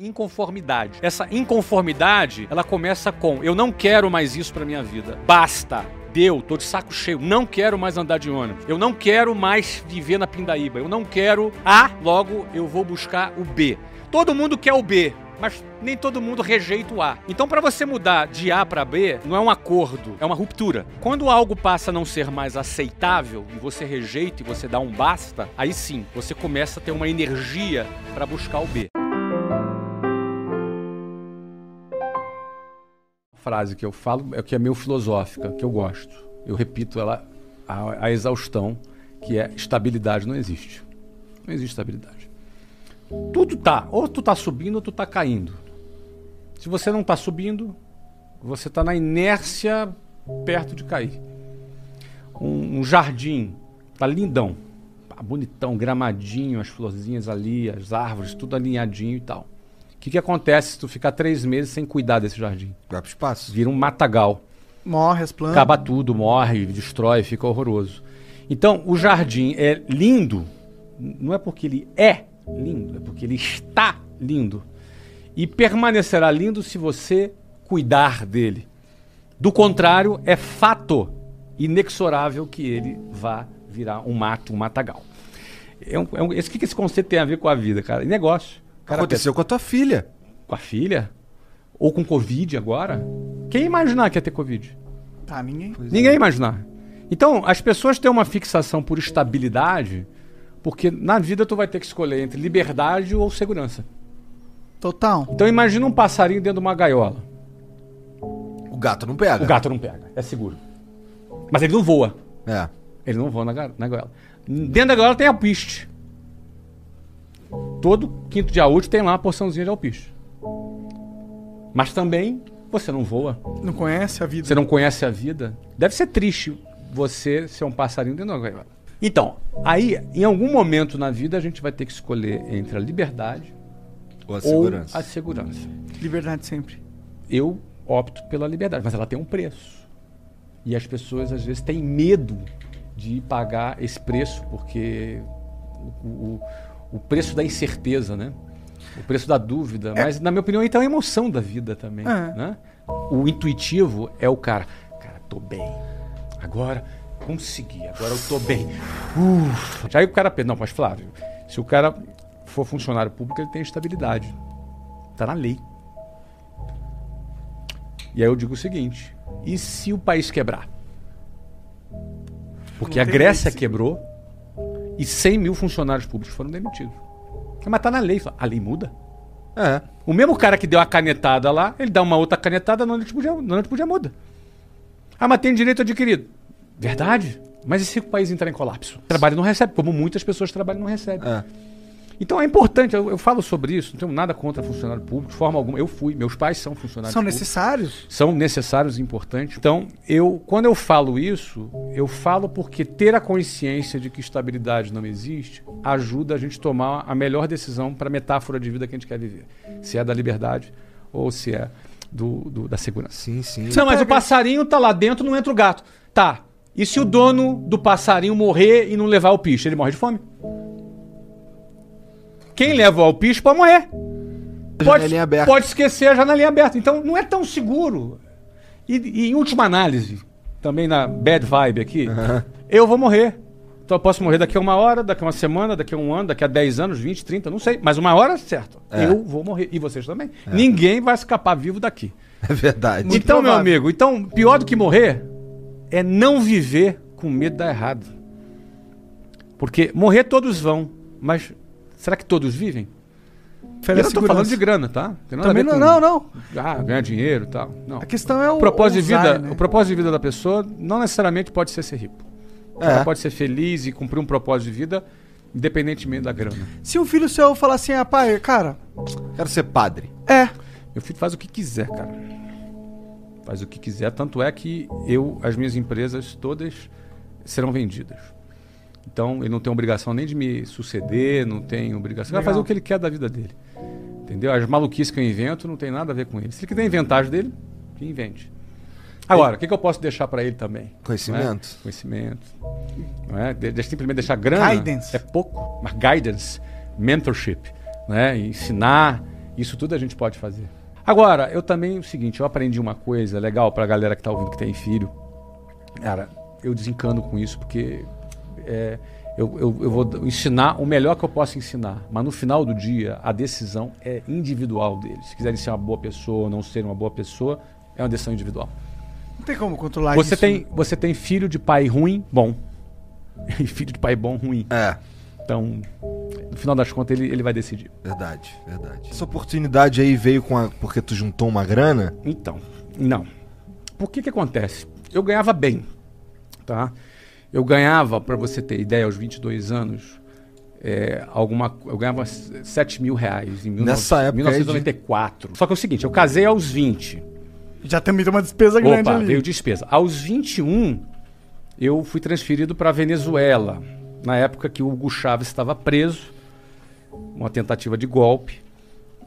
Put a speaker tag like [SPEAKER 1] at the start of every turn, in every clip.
[SPEAKER 1] Inconformidade. Essa inconformidade, ela começa com eu não quero mais isso pra minha vida. Basta. Deu, tô de saco cheio, não quero mais andar de ônibus. Eu não quero mais viver na Pindaíba. Eu não quero A, logo eu vou buscar o B. Todo mundo quer o B, mas nem todo mundo rejeita o A. Então, para você mudar de A para B, não é um acordo, é uma ruptura. Quando algo passa a não ser mais aceitável e você rejeita e você dá um basta, aí sim, você começa a ter uma energia para buscar o B. frase que eu falo é que é meio filosófica, que eu gosto. Eu repito ela a, a exaustão, que é estabilidade não existe. Não existe estabilidade. Tudo tá, ou tu tá subindo ou tu tá caindo. Se você não tá subindo, você tá na inércia perto de cair. Um, um jardim tá lindão, bonitão, gramadinho, as florzinhas ali, as árvores, tudo alinhadinho e tal. O que, que acontece se tu ficar três meses sem cuidar desse jardim?
[SPEAKER 2] Vai pro espaço.
[SPEAKER 1] Vira um matagal.
[SPEAKER 3] Morre as plantas.
[SPEAKER 1] Acaba tudo, morre, destrói, fica horroroso. Então, o jardim é lindo, não é porque ele é lindo, é porque ele está lindo. E permanecerá lindo se você cuidar dele. Do contrário, é fato inexorável que ele vá virar um mato, um matagal. É um, é um, esse, o que esse conceito tem a ver com a vida, cara? É negócio. Cara,
[SPEAKER 2] Aconteceu com a tua filha.
[SPEAKER 1] Com a filha? Ou com Covid agora? Quem ia imaginar que ia ter Covid?
[SPEAKER 3] Tá, ninguém.
[SPEAKER 1] Pois ninguém é. ia imaginar. Então, as pessoas têm uma fixação por estabilidade, porque na vida tu vai ter que escolher entre liberdade ou segurança.
[SPEAKER 3] Total.
[SPEAKER 1] Então imagina um passarinho dentro de uma gaiola.
[SPEAKER 2] O gato não pega.
[SPEAKER 1] O gato não pega, é seguro. Mas ele não voa.
[SPEAKER 2] É.
[SPEAKER 1] Ele não voa na, na gaiola. Dentro da gaiola tem a piste. Todo quinto dia útil tem lá uma porçãozinha de alpiste. Mas também você não voa.
[SPEAKER 3] Não conhece a vida.
[SPEAKER 1] Você não conhece a vida. Deve ser triste você ser um passarinho dentro da gaiola. Então, aí, em algum momento na vida, a gente vai ter que escolher entre a liberdade
[SPEAKER 2] ou a segurança.
[SPEAKER 1] Ou a segurança.
[SPEAKER 3] Liberdade sempre.
[SPEAKER 1] Eu opto pela liberdade, mas ela tem um preço. E as pessoas, às vezes, têm medo de pagar esse preço, porque o, o, o preço da incerteza, né? O preço da dúvida. É. Mas, na minha opinião, então é a emoção da vida também. É. Né? O intuitivo é o cara. Cara, tô bem. Agora consegui, agora eu tô bem. Uf. Aí o cara pensa, não, mas Flávio, se o cara for funcionário público, ele tem estabilidade. Tá na lei. E aí eu digo o seguinte: e se o país quebrar? Porque a Grécia quebrou e 100 mil funcionários públicos foram demitidos. Mas tá na lei. A lei muda. É. O mesmo cara que deu a canetada lá, ele dá uma outra canetada, não noite podia, não podia muda. Ah, mas tem direito adquirido. Verdade. Mas e se o país entrar em colapso? Trabalho não recebe, como muitas pessoas trabalham não recebem. É. Então é importante, eu, eu, falo sobre isso, não tenho nada contra funcionário público, de forma alguma. Eu fui, meus pais são funcionários
[SPEAKER 3] São
[SPEAKER 1] públicos,
[SPEAKER 3] necessários?
[SPEAKER 1] São necessários e importantes. Então, eu, quando eu falo isso, eu falo porque ter a consciência de que estabilidade não existe ajuda a gente a tomar a melhor decisão para a metáfora de vida que a gente quer viver. Se é da liberdade ou se é do, do da segurança.
[SPEAKER 2] Sim, sim.
[SPEAKER 1] Não, mas o passarinho tá lá dentro, não entra o gato. Tá. E se o dono do passarinho morrer e não levar o piche, ele morre de fome? Quem leva o alpiste pode morrer. Pode, pode esquecer a janelinha aberta. Então não é tão seguro. E, e em última análise, também na bad vibe aqui, uhum. eu vou morrer. Então eu posso morrer daqui a uma hora, daqui a uma semana, daqui a um ano, daqui a 10 anos, 20, 30, não sei. Mas uma hora, certo. É. Eu vou morrer. E vocês também. É. Ninguém vai escapar vivo daqui.
[SPEAKER 2] É verdade.
[SPEAKER 1] então, meu amigo, então, pior do que morrer é não viver com medo de dar errado. Porque morrer todos vão, mas Será que todos vivem? eu não estou falando de grana, tá?
[SPEAKER 3] Também não, não, não.
[SPEAKER 1] Ah, ganhar dinheiro e tal. Não.
[SPEAKER 3] A questão é o,
[SPEAKER 1] o propósito usar, de vida. Né? O propósito de vida da pessoa não necessariamente pode ser ser rico. É. Ela pode ser feliz e cumprir um propósito de vida, independentemente da grana.
[SPEAKER 3] Se um filho seu falar assim, ah, pai, cara,
[SPEAKER 2] quero ser padre.
[SPEAKER 3] É.
[SPEAKER 1] Meu filho faz o que quiser, cara. Faz o que quiser, tanto é que eu, as minhas empresas todas serão vendidas. Então ele não tem obrigação nem de me suceder, não tem obrigação. Ele vai fazer o que ele quer da vida dele. Entendeu? As maluquices que eu invento não tem nada a ver com ele. Se ele quiser inventar dele, que invente. Agora, o que, que, eu posso deixar para ele também?
[SPEAKER 2] Conhecimento.
[SPEAKER 1] É? Conhecimento. Não é? De, de, simplesmente deixar grana.
[SPEAKER 3] Guidance.
[SPEAKER 1] É pouco. Mas guidance, mentorship. Né? Ensinar, Isso tudo a gente pode fazer. Agora, eu também, o seguinte, eu aprendi uma coisa legal pra galera que tá ouvindo que tem filho. Cara, eu desencano com isso porque é, eu, eu, eu vou ensinar o melhor que eu posso ensinar. Mas no final do dia, a decisão é individual deles. Se quiserem ser uma boa pessoa ou não ser uma boa pessoa, é uma decisão individual.
[SPEAKER 3] Não tem como controlar
[SPEAKER 1] Você
[SPEAKER 3] isso.
[SPEAKER 1] tem, você tem filho de pai ruim, bom. E filho de pai bom, ruim.
[SPEAKER 2] É,
[SPEAKER 1] Então, no final das contas, ele, ele vai decidir.
[SPEAKER 2] verdade, verdade. Essa oportunidade aí veio com a... porque tu juntou uma grana?
[SPEAKER 1] Então, não. Por que que acontece? Eu ganhava bem, tá? Eu ganhava, para você ter ideia, aos 22 anos, é, alguma, eu ganhava 7 mil reais em 19,
[SPEAKER 2] Nessa época aí de-
[SPEAKER 1] 1994. Só que é o seguinte, eu casei aos 20.
[SPEAKER 3] Já também tem uma despesa grande
[SPEAKER 1] Opa,
[SPEAKER 3] ali.
[SPEAKER 1] veio despesa. Aos 21, eu fui transferido para Venezuela. Na época que o Hugo Chávez estava preso, uma tentativa de golpe.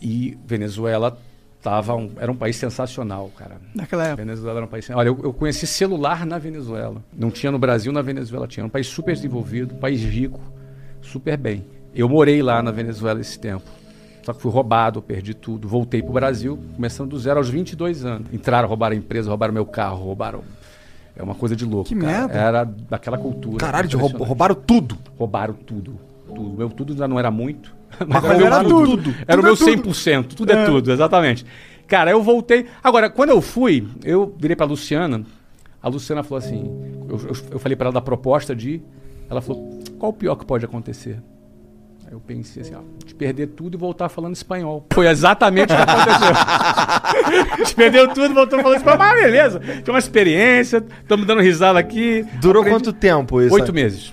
[SPEAKER 1] E Venezuela tava um- era um país sensacional, cara.
[SPEAKER 3] Naquela época.
[SPEAKER 1] Venezuela era um país. Olha, eu, eu conheci celular na Venezuela. Não tinha no Brasil, na Venezuela tinha. Era um país super desenvolvido, um país rico, super bem. Eu morei lá na Venezuela esse tempo. Só que fui roubado, perdi tudo. Voltei pro Brasil, começando do zero aos 22 anos. Entraram, roubaram a empresa, roubaram meu carro, roubaram. É uma coisa de louco.
[SPEAKER 3] Que
[SPEAKER 1] cara.
[SPEAKER 3] merda.
[SPEAKER 1] Era daquela cultura.
[SPEAKER 2] Caralho, de roub- roubaram tudo.
[SPEAKER 1] Roubaram tudo. Tudo. Meu tudo ainda não era muito. Mas,
[SPEAKER 2] Mas
[SPEAKER 1] era,
[SPEAKER 3] era
[SPEAKER 1] tudo.
[SPEAKER 3] tudo.
[SPEAKER 1] Era
[SPEAKER 3] Tudo
[SPEAKER 1] o meu
[SPEAKER 3] é tudo.
[SPEAKER 1] 100%. Tudo é.
[SPEAKER 3] É.
[SPEAKER 1] tudo, exatamente. Cara, eu voltei. Agora, quando eu fui, eu virei pra Luciana. A Luciana falou assim: eu, eu- falei pra ela da proposta de. ir. Ela falou: qual o pior que pode acontecer? Aí eu pensei assim: ó, de perder tudo e voltar falando espanhol. Foi exatamente o que aconteceu. de perdeu tudo e voltou falando espanhol. Mas beleza, tinha uma experiência, estamos dando risada aqui.
[SPEAKER 2] Durou
[SPEAKER 1] Aprendi-
[SPEAKER 2] quanto tempo isso?
[SPEAKER 1] Oito meses.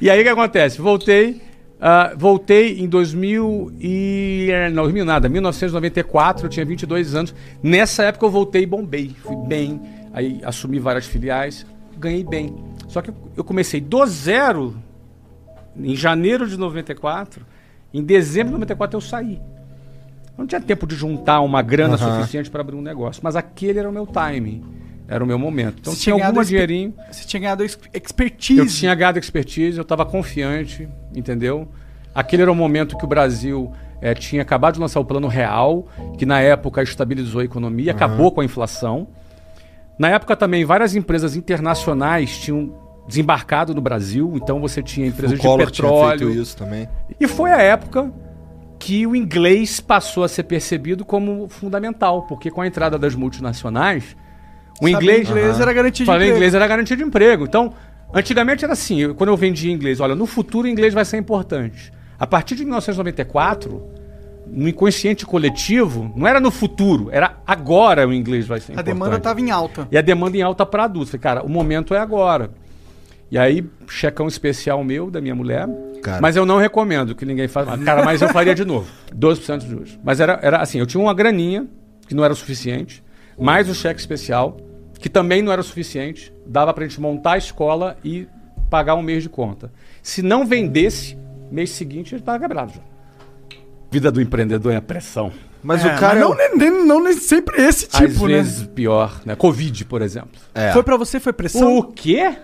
[SPEAKER 1] E aí o que acontece? Voltei, ah, voltei em 2000 e... Não, 2000 nada, 1994, eu tinha 22 anos. Nessa época eu voltei e bombei, fui bem, aí assumi várias filiais, ganhei bem. Só que eu- comecei do zero em janeiro de 94, em dezembro de 94 eu saí. Eu não tinha tempo de juntar uma grana
[SPEAKER 2] Aham.
[SPEAKER 1] suficiente para abrir um negócio, mas aquele era o meu timing, era o meu momento. Então
[SPEAKER 3] Você
[SPEAKER 1] tinha
[SPEAKER 3] tinha
[SPEAKER 1] algum dinheirinho.
[SPEAKER 3] Você tinha ganhado ex- expertise.
[SPEAKER 1] Eu tinha ganhado expertise, eu estava confiante, entendeu? Aquele era o momento que o Brasil eh, tinha acabado de lançar o Plano Real, que na época estabilizou a economia, acabou com a inflação. Na época também, várias empresas internacionais tinham desembarcado no Brasil, então você tinha empresas de
[SPEAKER 2] Collor tinha
[SPEAKER 1] petróleo.
[SPEAKER 2] feito isso também.
[SPEAKER 1] E foi a época que o inglês passou a ser percebido como fundamental, porque com a entrada das multinacionais, o inglês,
[SPEAKER 3] inglês era garantia de
[SPEAKER 1] Falar
[SPEAKER 3] emprego.
[SPEAKER 1] inglês era garantia de emprego. Então, antigamente era assim, eu- quando eu vendia inglês, olha, no futuro o inglês vai ser importante. A partir de 1994, no inconsciente coletivo, não era no futuro, era agora o inglês vai ser
[SPEAKER 3] A
[SPEAKER 1] importante.
[SPEAKER 3] demanda estava em alta.
[SPEAKER 1] E a demanda em alta para adultos. Falei, cara, o momento é agora. E aí, checão especial meu, da minha mulher.
[SPEAKER 2] Cara.
[SPEAKER 1] Mas eu não recomendo que ninguém faça. Cara, mas eu faria de novo. 12% de juros. Mas era, era assim, eu tinha uma graninha, que não era o suficiente, mais o cheque especial, que também não era o suficiente. Dava pra gente montar a escola e pagar um mês de conta. Se não vendesse, mês seguinte, ele tava quebrado já. Vida do empreendedor é a pressão.
[SPEAKER 2] Mas
[SPEAKER 3] É,
[SPEAKER 2] o cara é.
[SPEAKER 3] não,
[SPEAKER 2] o-
[SPEAKER 3] nem, nem- não nem sempre esse
[SPEAKER 1] Às
[SPEAKER 3] tipo, né?
[SPEAKER 1] vezes pior, né? Covid, por exemplo.
[SPEAKER 2] É.
[SPEAKER 3] Foi pra você, foi pressão?
[SPEAKER 1] O quê?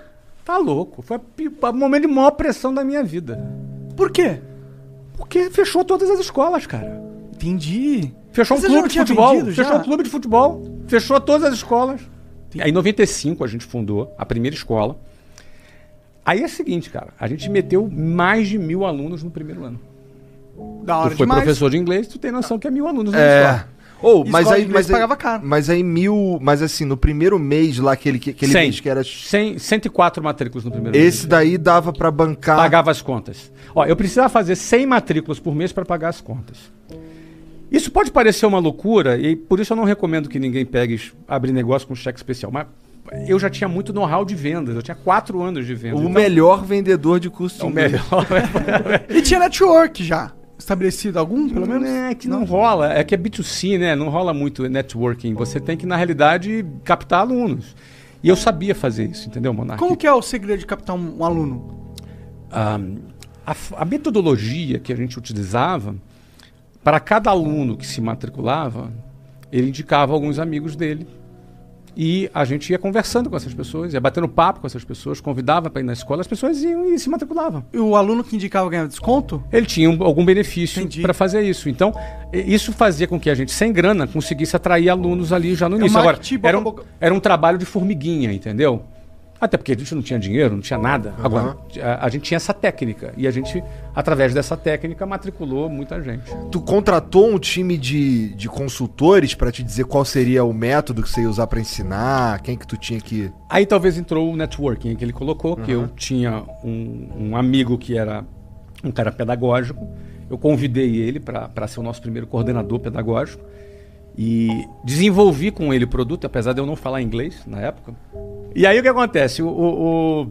[SPEAKER 1] Tá louco. Foi a o momento de maior pressão da minha vida.
[SPEAKER 3] Por quê?
[SPEAKER 1] Porque fechou todas as escolas, cara.
[SPEAKER 3] Entendi.
[SPEAKER 1] Fechou um
[SPEAKER 3] Mas
[SPEAKER 1] clube de futebol.
[SPEAKER 3] vendido
[SPEAKER 1] Fechou
[SPEAKER 3] já?
[SPEAKER 1] um clube de futebol. Fechou todas as escolas. Aí em 95 a gente fundou a primeira escola. Aí é o seguinte, cara. A gente meteu mais de mil alunos no primeiro ano.
[SPEAKER 3] Da hora
[SPEAKER 1] Tu foi
[SPEAKER 3] demais.
[SPEAKER 1] professor de inglês, tu tem noção que é mil alunos na
[SPEAKER 2] É.
[SPEAKER 1] escola.
[SPEAKER 2] Ou,
[SPEAKER 3] E
[SPEAKER 2] mas
[SPEAKER 3] escola
[SPEAKER 2] aí, mas aí,
[SPEAKER 3] pagava caro.
[SPEAKER 2] mas aí mil, mas assim, no primeiro mês lá aquele que aquele
[SPEAKER 1] Cem.
[SPEAKER 2] mês que era
[SPEAKER 1] 100, 104 matrículas no primeiro
[SPEAKER 2] esse
[SPEAKER 1] mês.
[SPEAKER 2] daí dava pra bancar.
[SPEAKER 1] Pagava as contas. Ó, eu precisava fazer 100 matrículas por mês para pagar as contas. Isso pode parecer uma loucura e por isso eu não recomendo que ninguém pegue abrir negócio com cheque especial. Mas eu já tinha muito know-how de vendas. Eu tinha quatro anos de vendas.
[SPEAKER 2] o
[SPEAKER 1] Então,
[SPEAKER 2] melhor vendedor de curso de
[SPEAKER 1] é o melhor.
[SPEAKER 3] E tinha network já. Estabelecido algum, pelo menos?
[SPEAKER 1] É que não rola. É que é B2C, né? Não rola muito networking. Você tem que, na realidade, captar alunos. E eu sabia fazer isso, entendeu, Monark?
[SPEAKER 3] Como que é o segredo de captar um, um aluno?
[SPEAKER 1] a, a a metodologia que a gente utilizava, para cada aluno que se matriculava, ele indicava alguns amigos dele E a gente ia conversando com essas pessoas, ia batendo papo com essas pessoas, convidava para ir na escola, as pessoas iam e se matriculavam.
[SPEAKER 3] E o aluno que indicava ganhava desconto?
[SPEAKER 1] Ele tinha um- algum benefício para fazer isso. Então, isso fazia com que a gente, sem grana, conseguisse atrair alunos ali já no
[SPEAKER 3] É
[SPEAKER 1] início. Agora, era um, era um trabalho de formiguinha, entendeu? Até porque a gente não tinha dinheiro, não tinha nada. Agora, a, a gente tinha essa técnica. E a gente, através dessa técnica, matriculou muita gente.
[SPEAKER 2] Tu contratou um time de, de consultores pra te dizer qual seria o método que você ia usar pra ensinar, quem que tu tinha que...
[SPEAKER 1] Aí talvez entrou o networking que ele colocou, que eu tinha um, um amigo que era um cara pedagógico. Eu convidei ele para ser o nosso primeiro coordenador pedagógico e desenvolvi com ele o produto, apesar de eu não falar inglês na época. E aí o que acontece? O, o- o-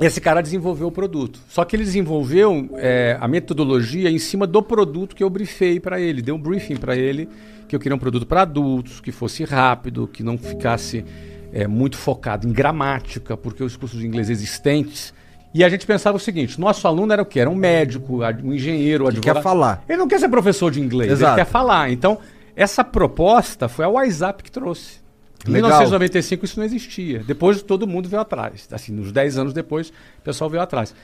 [SPEAKER 1] esse cara desenvolveu o produto. Só que ele desenvolveu é, a metodologia em cima do produto que eu briefei para ele. Dei um briefing para ele que eu queria um produto para adultos, que fosse rápido, que não ficasse é, muito focado em gramática, porque os cursos de inglês existentes. E a gente pensava o seguinte: nosso aluno era o quê? Era um médico, um engenheiro, um
[SPEAKER 2] Ele
[SPEAKER 1] advogado.
[SPEAKER 2] quer falar.
[SPEAKER 1] Ele não quer ser professor de inglês,
[SPEAKER 2] Exato.
[SPEAKER 1] ele quer falar. Então, essa proposta foi a WhatsApp que trouxe. Em
[SPEAKER 2] Legal.
[SPEAKER 1] 1995 isso não existia. Depois todo mundo veio atrás. Assim, nos 10 anos depois, o pessoal veio atrás.